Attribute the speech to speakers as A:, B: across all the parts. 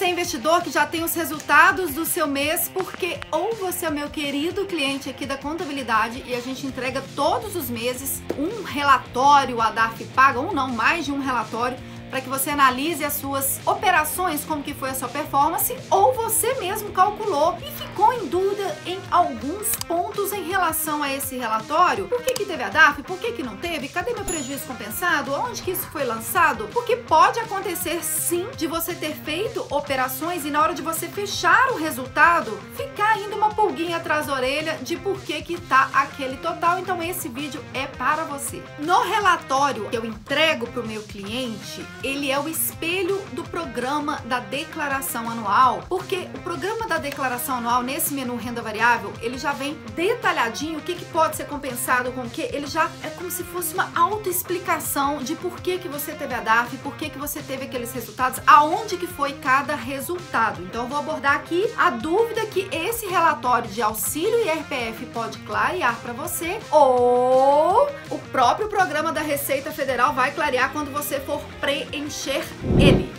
A: você, investidor, que já tem os resultados do seu mês, porque ou você é meu querido cliente aqui da contabilidade e a gente entrega todos os meses um relatório, a DAF paga, um não, mais de um relatório para que você analise as suas operações, como que foi a sua performance, ou você mesmo calculou e ficou em dúvida em alguns pontos em relação a esse relatório. Por que, que teve a DAF? Por que, que não teve? Cadê meu prejuízo compensado? Onde que isso foi lançado? Porque pode acontecer sim de você ter feito operações e na hora de você fechar o resultado, ficar ainda uma pulguinha atrás da orelha de por que que tá aquele total. Então esse vídeo é para você. No relatório que eu entrego para o meu cliente, ele é o espelho do programa da declaração anual, porque o programa da declaração anual nesse menu renda variável, ele já vem detalhadinho o que, que pode ser compensado com o que, ele já é como se fosse uma autoexplicação de por que, que você teve a DAF, por que, que você teve aqueles resultados, aonde que foi cada resultado. Então eu vou abordar aqui a dúvida que esse relatório de auxílio IRPF pode clarear para você ou o próprio programa da Receita Federal vai clarear quando você for pre encher ele.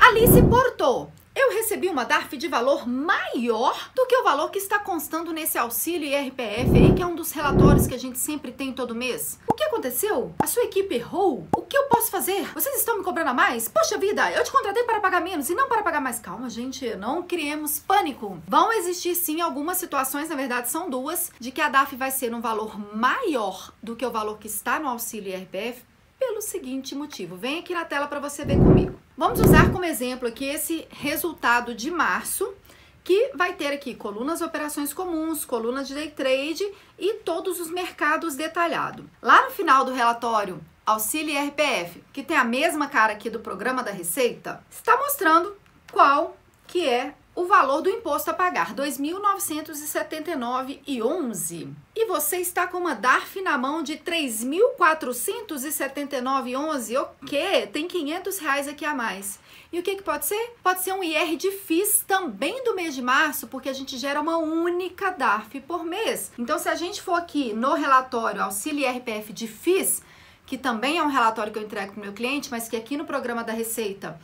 A: Alice Porto. Eu recebi uma DARF de valor maior do que o valor que está constando nesse auxílio IRPF aí, que é um dos relatórios que a gente sempre tem todo mês. O que aconteceu? A sua equipe errou? O que eu posso fazer? Vocês estão me cobrando a mais? Poxa vida, eu te contratei para pagar menos e não para pagar mais. Calma, gente, não criemos pânico. Vão existir sim algumas situações, na verdade são duas, de que a DAF vai ser um valor maior do que o valor que está no auxílio IRPF pelo seguinte motivo. Vem aqui na tela para você ver comigo. Vamos usar como exemplo aqui esse resultado de março, que vai ter aqui colunas operações comuns, colunas de day trade e todos os mercados detalhados. Lá no final do relatório, auxílio RPF, que tem a mesma cara aqui do programa da Receita, está mostrando qual que é o valor do imposto a pagar, R$ 2.979,11. E você está com uma DARF na mão de R$ 3.479,11. O quê? Tem 500 reais aqui a mais. E o que, que pode ser? Pode ser um IR de FIS também do mês de março, porque a gente gera uma única DARF por mês. Então, se a gente for aqui no relatório Auxílio IRPF de FIS, que também é um relatório que eu entrego para o meu cliente, mas que aqui no programa da Receita,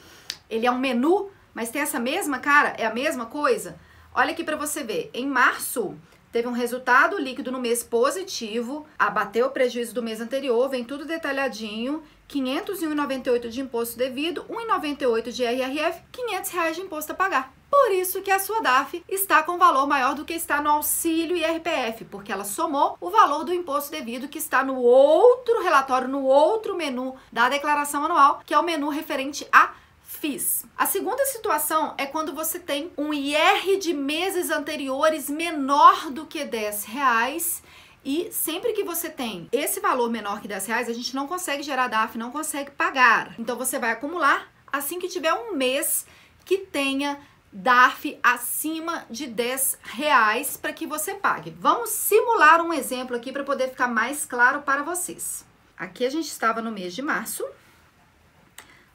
A: ele é um menu mas tem essa mesma cara? É a mesma coisa? Olha aqui para você ver. Em março, teve um resultado líquido no mês positivo, abateu o prejuízo do mês anterior, vem tudo detalhadinho, 501,98 de imposto devido, 1,98 de RRF, 500 reais de imposto a pagar. Por isso que a sua DAF está com valor maior do que está no auxílio IRPF, porque ela somou o valor do imposto devido que está no outro relatório, no outro menu da declaração anual, que é o menu referente a fiz. A segunda situação é quando você tem um IR de meses anteriores menor do que 10 reais. E sempre que você tem esse valor menor que 10 reais, a gente não consegue gerar DAF, não consegue pagar. Então você vai acumular assim que tiver um mês que tenha DAF acima de 10 reais para que você pague. Vamos simular um exemplo aqui para poder ficar mais claro para vocês. Aqui a gente estava no mês de março,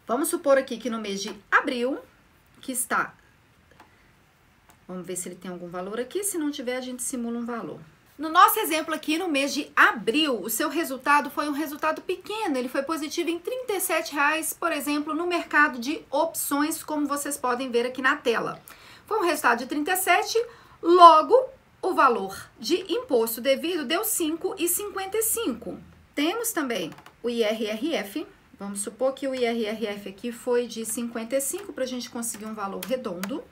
A: Vamos supor aqui que no mês de abril, que está... Vamos ver se ele tem algum valor aqui. Se não tiver, a gente simula um valor. No nosso exemplo aqui, no mês de abril, o seu resultado foi um resultado pequeno. Ele foi positivo em R$ reais, por exemplo, no mercado de opções, como vocês podem ver aqui na tela. Foi um resultado de 37, logo o valor de imposto devido deu 5,55. Temos também o IRRF, Vamos supor que o IRRF aqui foi de 55 para a gente conseguir um valor redondo.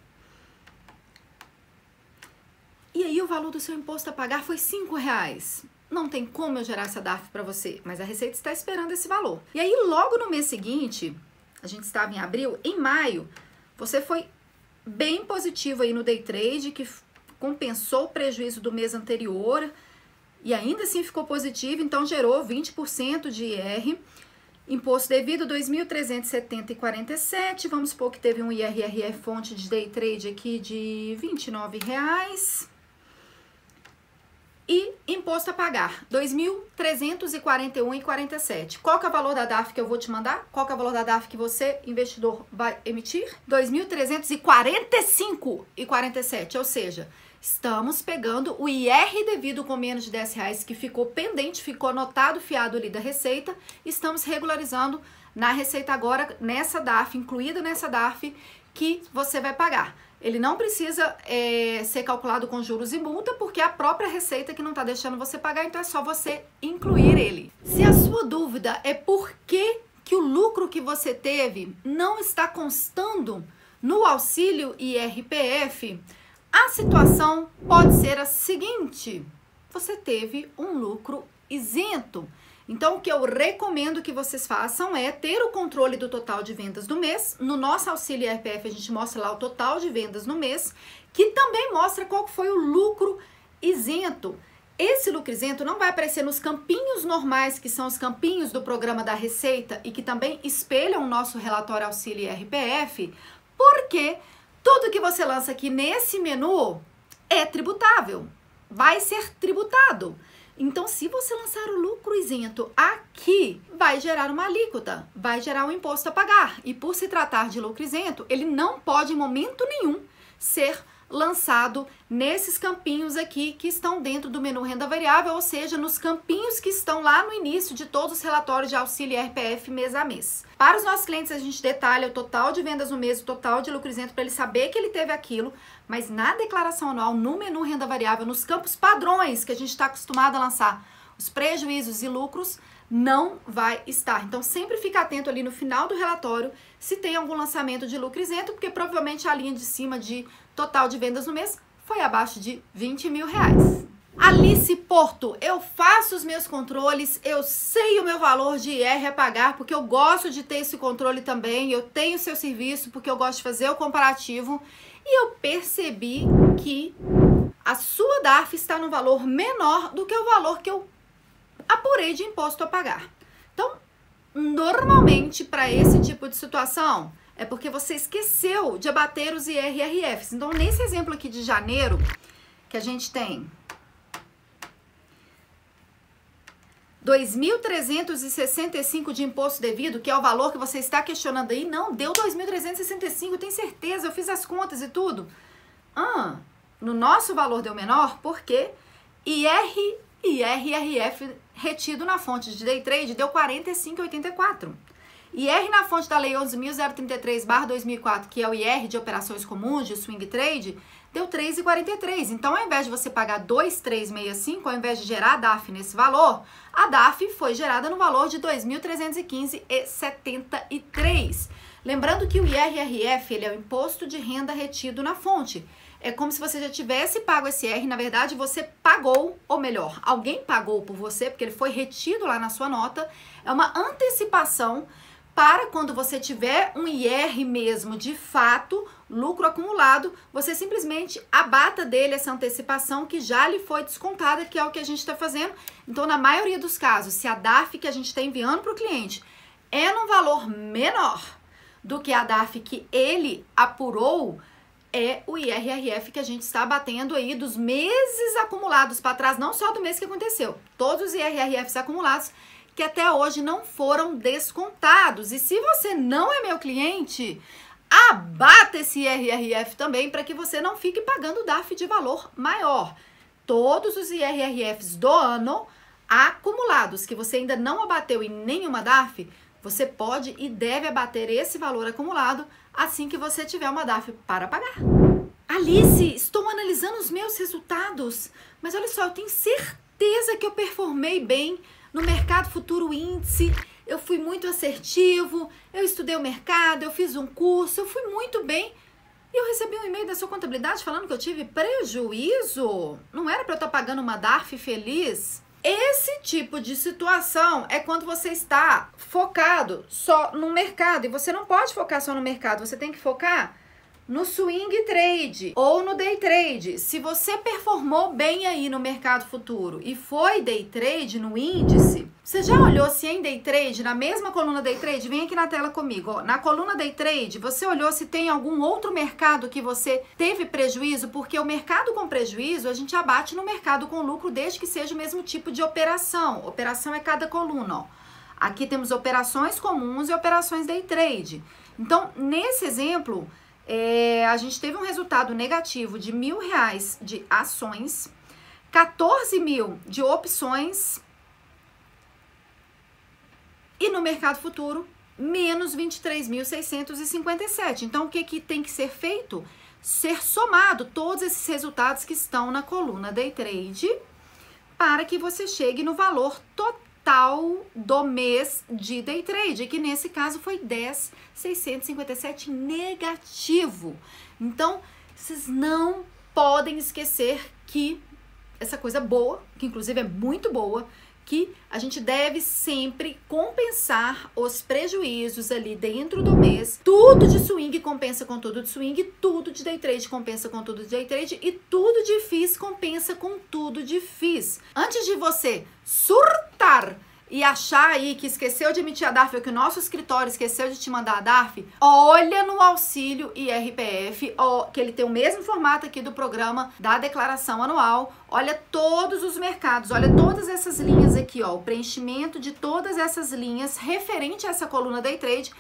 A: E aí o valor do seu imposto a pagar foi 5 reais. Não tem como eu gerar essa DARF para você, mas a Receita está esperando esse valor. E aí logo no mês seguinte, a gente estava em abril, em maio, você foi bem positivo aí no day trade, que compensou o prejuízo do mês anterior e ainda assim ficou positivo, então gerou 20% de IR. Imposto devido 2.370,47. Vamos supor que teve um IRRF fonte de day trade aqui de R$ 29,00. E imposto a pagar, R$ 2.341,47. Qual que é o valor da DAF que eu vou te mandar? Qual que é o valor da DAF que você, investidor, vai emitir? R$ 2.345,47. Ou seja, Estamos pegando o IR devido com menos de 10 reais que ficou pendente, ficou anotado, fiado ali da Receita. Estamos regularizando na Receita agora, nessa DAF, incluída nessa DAF, que você vai pagar. Ele não precisa é, ser calculado com juros e multa, porque é a própria Receita que não está deixando você pagar, então é só você incluir ele. Se a sua dúvida é por que, que o lucro que você teve não está constando no auxílio IRPF, a situação pode ser a seguinte: você teve um lucro isento. Então, o que eu recomendo que vocês façam é ter o controle do total de vendas do mês. No nosso auxílio IRPF, a gente mostra lá o total de vendas no mês, que também mostra qual foi o lucro isento. Esse lucro isento não vai aparecer nos campinhos normais, que são os campinhos do programa da Receita e que também espelham o nosso relatório auxílio IRPF, porque tudo que você lança aqui nesse menu é tributável, vai ser tributado. Então, se você lançar o lucro isento aqui, vai gerar uma alíquota, vai gerar um imposto a pagar. E por se tratar de lucro isento, ele não pode em momento nenhum ser lançado nesses campinhos aqui que estão dentro do menu renda variável, ou seja, nos campinhos que estão lá no início de todos os relatórios de auxílio RPF mês a mês. Para os nossos clientes, a gente detalha o total de vendas no mês, o total de lucro isento, para ele saber que ele teve aquilo, mas na declaração anual, no menu renda variável, nos campos padrões que a gente está acostumado a lançar, os prejuízos e lucros, não vai estar. Então, sempre fica atento ali no final do relatório se tem algum lançamento de lucro isento, porque provavelmente a linha de cima de total de vendas no mês foi abaixo de 20 mil reais. Alice Porto, eu faço os meus controles, eu sei o meu valor de IR a pagar, porque eu gosto de ter esse controle também, eu tenho seu serviço, porque eu gosto de fazer o comparativo, e eu percebi que a sua DARF está no valor menor do que o valor que eu apurei de imposto a pagar. Então, normalmente, para esse tipo de situação, é porque você esqueceu de abater os IRRFs. Então, nesse exemplo aqui de janeiro, que a gente tem 2.365 de imposto devido, que é o valor que você está questionando aí, não, deu 2.365, tenho certeza, eu fiz as contas e tudo. Ah, no nosso valor deu menor, porque IR e IRRF retido na fonte de day trade deu 45,84. IR na fonte da Lei 11.033-2004, que é o IR de operações comuns de swing trade, deu 3,43. Então, ao invés de você pagar 2,365, ao invés de gerar a DAF nesse valor, a DAF foi gerada no valor de 2.315,73. Lembrando que o IRRF ele é o imposto de renda retido na fonte. É como se você já tivesse pago esse IR, na verdade você pagou, ou melhor, alguém pagou por você, porque ele foi retido lá na sua nota. É uma antecipação para quando você tiver um IR mesmo de fato, lucro acumulado, você simplesmente abata dele essa antecipação que já lhe foi descontada, que é o que a gente está fazendo. Então, na maioria dos casos, se a DAF que a gente está enviando para o cliente é num valor menor do que a DAF que ele apurou, é o IRRF que a gente está batendo aí dos meses acumulados para trás, não só do mês que aconteceu, todos os IRRFs acumulados que até hoje não foram descontados. E se você não é meu cliente, abata esse IRRF também para que você não fique pagando DAF de valor maior. Todos os IRRFs do ano acumulados que você ainda não abateu em nenhuma DAF, você pode e deve abater esse valor acumulado assim que você tiver uma DAF para pagar. Alice, estou analisando os meus resultados, mas olha só, eu tenho certeza que eu performei bem no mercado futuro índice, eu fui muito assertivo, eu estudei o mercado, eu fiz um curso, eu fui muito bem. E eu recebi um e-mail da sua contabilidade falando que eu tive prejuízo. Não era para eu estar pagando uma DARF feliz? Esse tipo de situação é quando você está focado só no mercado. E você não pode focar só no mercado, você tem que focar no swing trade ou no day trade, se você performou bem aí no mercado futuro e foi day trade no índice, você já olhou se em day trade, na mesma coluna day trade, vem aqui na tela comigo, ó, na coluna day trade, você olhou se tem algum outro mercado que você teve prejuízo, porque o mercado com prejuízo a gente abate no mercado com lucro desde que seja o mesmo tipo de operação. Operação é cada coluna, ó. Aqui temos operações comuns e operações day trade. Então, nesse exemplo, é, a gente teve um resultado negativo de mil reais de ações, 14 mil de opções e no mercado futuro menos 23.657. Então, o que, que tem que ser feito? Ser somado todos esses resultados que estão na coluna Day Trade para que você chegue no valor total do mês de Day Trade, que nesse caso foi 10.657 negativo. Então, vocês não podem esquecer que essa coisa boa, que inclusive é muito boa, que a gente deve sempre compensar os prejuízos ali dentro do mês. Tudo de swing compensa com tudo de swing, tudo de day trade compensa com tudo de day trade e tudo de FIIs compensa com tudo de FIIs. Antes de você surtar e achar aí que esqueceu de emitir a DARF ou que o nosso escritório esqueceu de te mandar a DARF, olha no auxílio IRPF, ó, que ele tem o mesmo formato aqui do programa da declaração anual. Olha todos os mercados, olha todas essas linhas aqui, ó, o preenchimento de todas essas linhas referente a essa coluna day trade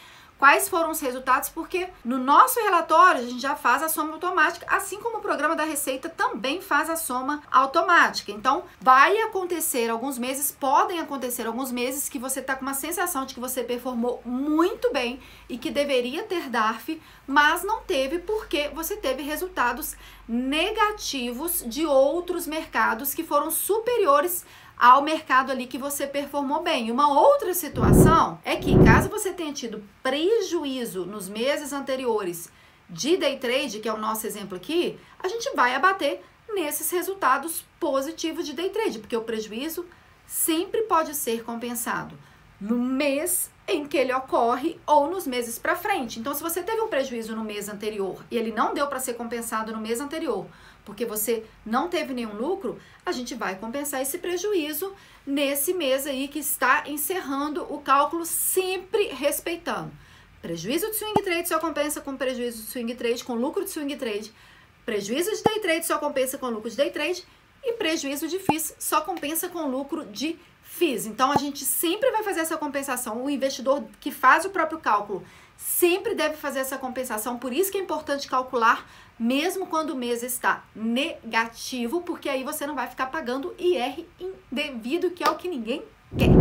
A: quais foram os resultados, porque no nosso relatório a gente já faz a soma automática, assim como o programa da Receita também faz a soma automática. Então, vai acontecer alguns meses, podem acontecer alguns meses que você está com uma sensação de que você performou muito bem e que deveria ter DARF, mas não teve porque você teve resultados negativos de outros mercados que foram superiores ao mercado ali que você performou bem. Uma outra situação é que, caso você tenha tido prejuízo nos meses anteriores de day trade, que é o nosso exemplo aqui, a gente vai abater nesses resultados positivos de day trade, porque o prejuízo sempre pode ser compensado no mês em que ele ocorre ou nos meses para frente. Então, se você teve um prejuízo no mês anterior e ele não deu para ser compensado no mês anterior, porque você não teve nenhum lucro, a gente vai compensar esse prejuízo nesse mês aí que está encerrando o cálculo, sempre respeitando. Prejuízo de swing trade só compensa com prejuízo de swing trade, com lucro de swing trade. Prejuízo de day trade só compensa com lucro de day trade. E prejuízo de FIIs só compensa com lucro de FIIs. Então a gente sempre vai fazer essa compensação. O investidor que faz o próprio cálculo sempre deve fazer essa compensação. Por isso que é importante calcular mesmo quando o mês está negativo, porque aí você não vai ficar pagando IR indevido, que é o que ninguém quer.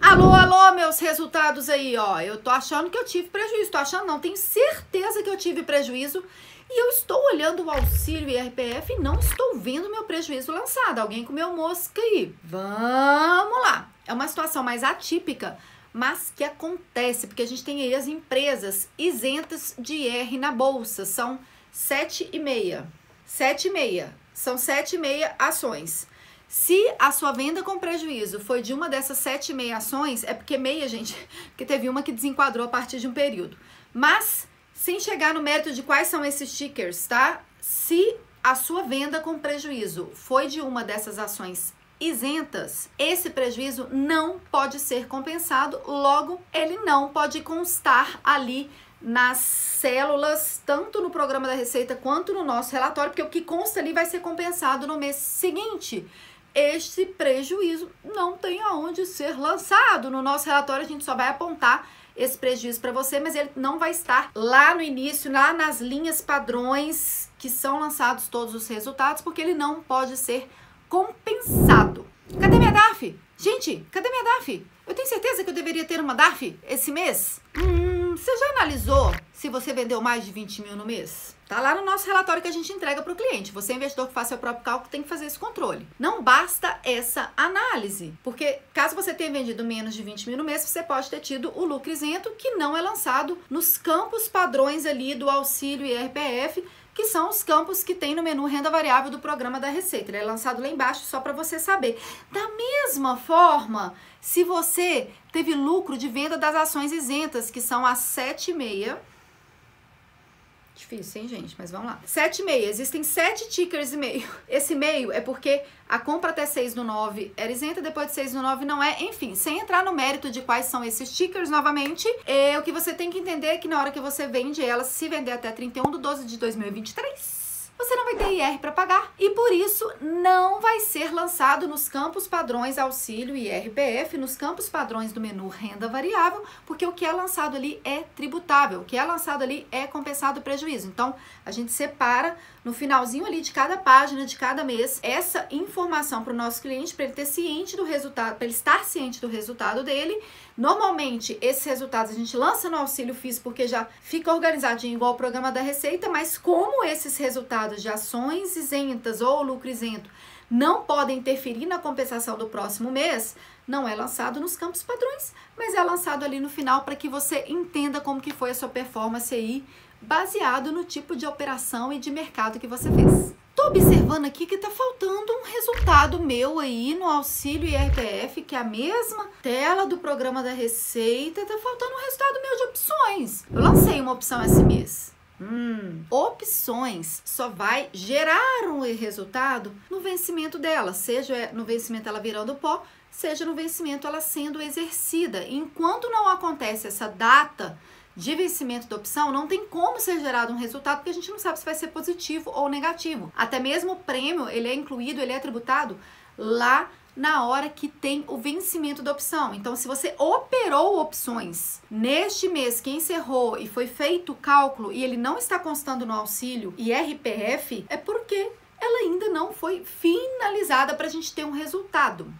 A: Alô, alô, meus resultados aí, ó. Eu tô achando que eu tive prejuízo. Tô achando, não, tenho certeza que eu tive prejuízo. E eu estou olhando o auxílio IRPF e não estou vendo meu prejuízo lançado. Alguém comeu mosca aí. Vamos lá. É uma situação mais atípica, mas que acontece, porque a gente tem aí as empresas isentas de IR na bolsa. São sete e meia. Sete e meia. São sete e meia ações. Se a sua venda com prejuízo foi de uma dessas sete e meia ações, é porque meia, gente, porque teve uma que desenquadrou a partir de um período. Mas, sem chegar no mérito de quais são esses stickers, tá? Se a sua venda com prejuízo foi de uma dessas ações isentas, esse prejuízo não pode ser compensado, logo ele não pode constar ali nas células, tanto no programa da Receita quanto no nosso relatório, porque o que consta ali vai ser compensado no mês seguinte. Este prejuízo não tem aonde ser lançado. No nosso relatório, a gente só vai apontar esse prejuízo para você, mas ele não vai estar lá no início, lá nas linhas padrões que são lançados todos os resultados, porque ele não pode ser compensado. Cadê minha DAF? Gente, cadê minha DAF? Eu tenho certeza que eu deveria ter uma DAF esse mês? Hum, você já analisou se você vendeu mais de 20 mil no mês? Tá lá no nosso relatório que a gente entrega para o cliente. Você, investidor que faz seu próprio cálculo, tem que fazer esse controle. Não basta essa análise, porque caso você tenha vendido menos de 20 mil no mês, você pode ter tido o lucro isento que não é lançado nos campos padrões ali do auxílio IRPF, que são os campos que tem no menu renda variável do programa da Receita. Ele é lançado lá embaixo só para você saber. Da mesma forma, se você teve lucro de venda das ações isentas, que são as 7,6 Difícil, hein, gente? Mas vamos lá. 7,5. Existem 7 tickers e meio. Esse meio é porque a compra até 6 no 9 era isenta, depois de 6 no 9 não é. Enfim, sem entrar no mérito de quais são esses tickers novamente, é, o que você tem que entender é que na hora que você vende ela, se vender até 31 de 12 de 2023, você não vai ter IR para pagar e por isso não vai ser lançado nos campos padrões auxílio e IRPF, nos campos padrões do menu renda variável, porque o que é lançado ali é tributável, o que é lançado ali é compensado o prejuízo. Então, a gente separa no finalzinho ali de cada página de cada mês essa informação para o nosso cliente para ele ter ciente do resultado, para ele estar ciente do resultado dele. Normalmente, esses resultados a gente lança no auxílio FIS porque já fica organizadinho igual o programa da Receita, mas como esses resultados de ações isentas ou lucro isento não podem interferir na compensação do próximo mês, não é lançado nos campos padrões, mas é lançado ali no final para que você entenda como que foi a sua performance aí, baseado no tipo de operação e de mercado que você fez. Tô observando aqui que tá faltando um resultado meu aí no auxílio IRPF, que é a mesma tela do programa da Receita, tá faltando um resultado meu de opções. Eu lancei uma opção esse mês. Hum, opções só vai gerar um resultado no vencimento dela, seja no vencimento ela virando pó, seja no vencimento ela sendo exercida. Enquanto não acontece essa data de vencimento da opção, não tem como ser gerado um resultado porque a gente não sabe se vai ser positivo ou negativo. Até mesmo o prêmio, ele é incluído, ele é tributado lá na hora que tem o vencimento da opção. Então, se você operou opções neste mês que encerrou e foi feito o cálculo e ele não está constando no auxílio e RPF, é porque ela ainda não foi finalizada para a gente ter um resultado.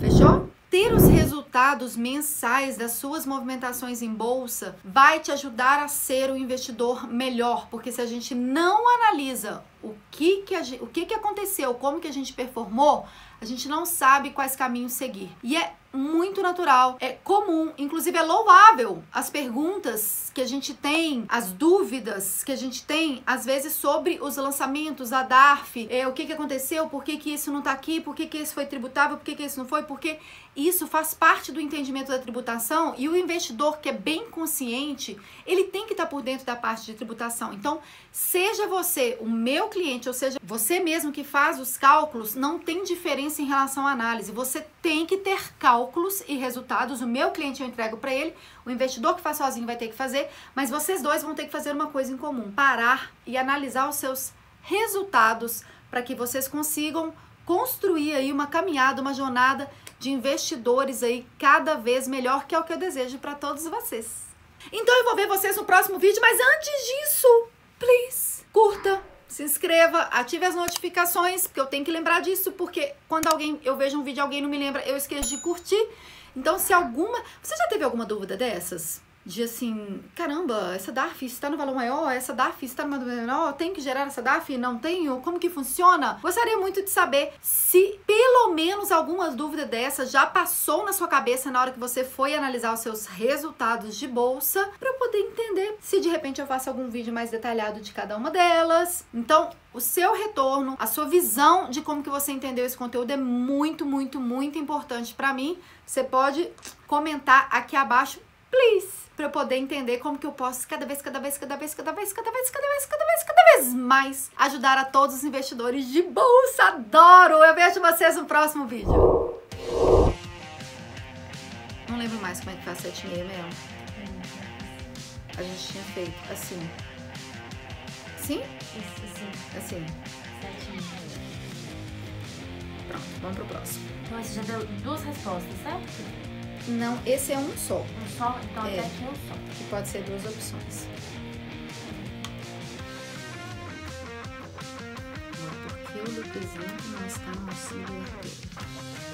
A: Fechou? Ter os resultados mensais das suas movimentações em bolsa vai te ajudar a ser um investidor melhor, porque se a gente não analisa o que que, a, o que, que aconteceu, como que a gente performou, a gente não sabe quais caminhos seguir. E é muito natural, é comum, inclusive é louvável as perguntas que a gente tem, as dúvidas que a gente tem, às vezes sobre os lançamentos, a DARF, é, o que, que aconteceu, por que, que isso não está aqui, por que, que isso foi tributável, por que, que isso não foi, porque isso faz parte do entendimento da tributação e o investidor que é bem consciente, ele tem que estar tá por dentro da parte de tributação. Então, seja você o meu cliente, ou seja, você mesmo que faz os cálculos, não tem diferença em relação à análise. Você tem que ter cálculos e resultados. O meu cliente eu entrego para ele, o investidor que faz sozinho vai ter que fazer, mas vocês dois vão ter que fazer uma coisa em comum: parar e analisar os seus resultados para que vocês consigam construir aí uma caminhada, uma jornada de investidores aí cada vez melhor, que é o que eu desejo para todos vocês. Então eu vou ver vocês no próximo vídeo, mas antes disso, please, curta, se inscreva, ative as notificações, porque eu tenho que lembrar disso, porque quando alguém eu vejo um vídeo e alguém não me lembra, eu esqueço de curtir. Então, se alguma. Você já teve alguma dúvida dessas? De assim, caramba, essa DARF está no valor maior, essa DARF está no valor menor, tem que gerar essa DARF? Não tenho? Como que funciona? Gostaria muito de saber se pelo menos alguma dúvida dessa já passou na sua cabeça na hora que você foi analisar os seus resultados de bolsa, para eu poder entender se de repente eu faço algum vídeo mais detalhado de cada uma delas. Então, o seu retorno, a sua visão de como que você entendeu esse conteúdo é muito, muito, muito importante para mim. Você pode comentar aqui abaixo, please para eu poder entender como que eu posso cada vez, cada vez, cada vez, cada vez, cada vez, cada vez, cada vez, cada vez mais ajudar a todos os investidores de bolsa. Adoro! Eu vejo vocês no próximo vídeo. Não lembro mais como é que faz 7 e mesmo. A gente tinha feito assim. Sim?
B: Sim.
A: Assim. Pronto, vamos pro próximo.
B: Então você já deu duas respostas, certo?
A: Não, esse é um só.
B: Um só? Então
A: É.
B: até aqui um só.
A: Que pode ser duas opções. Porque o presente não está no auxílio RP.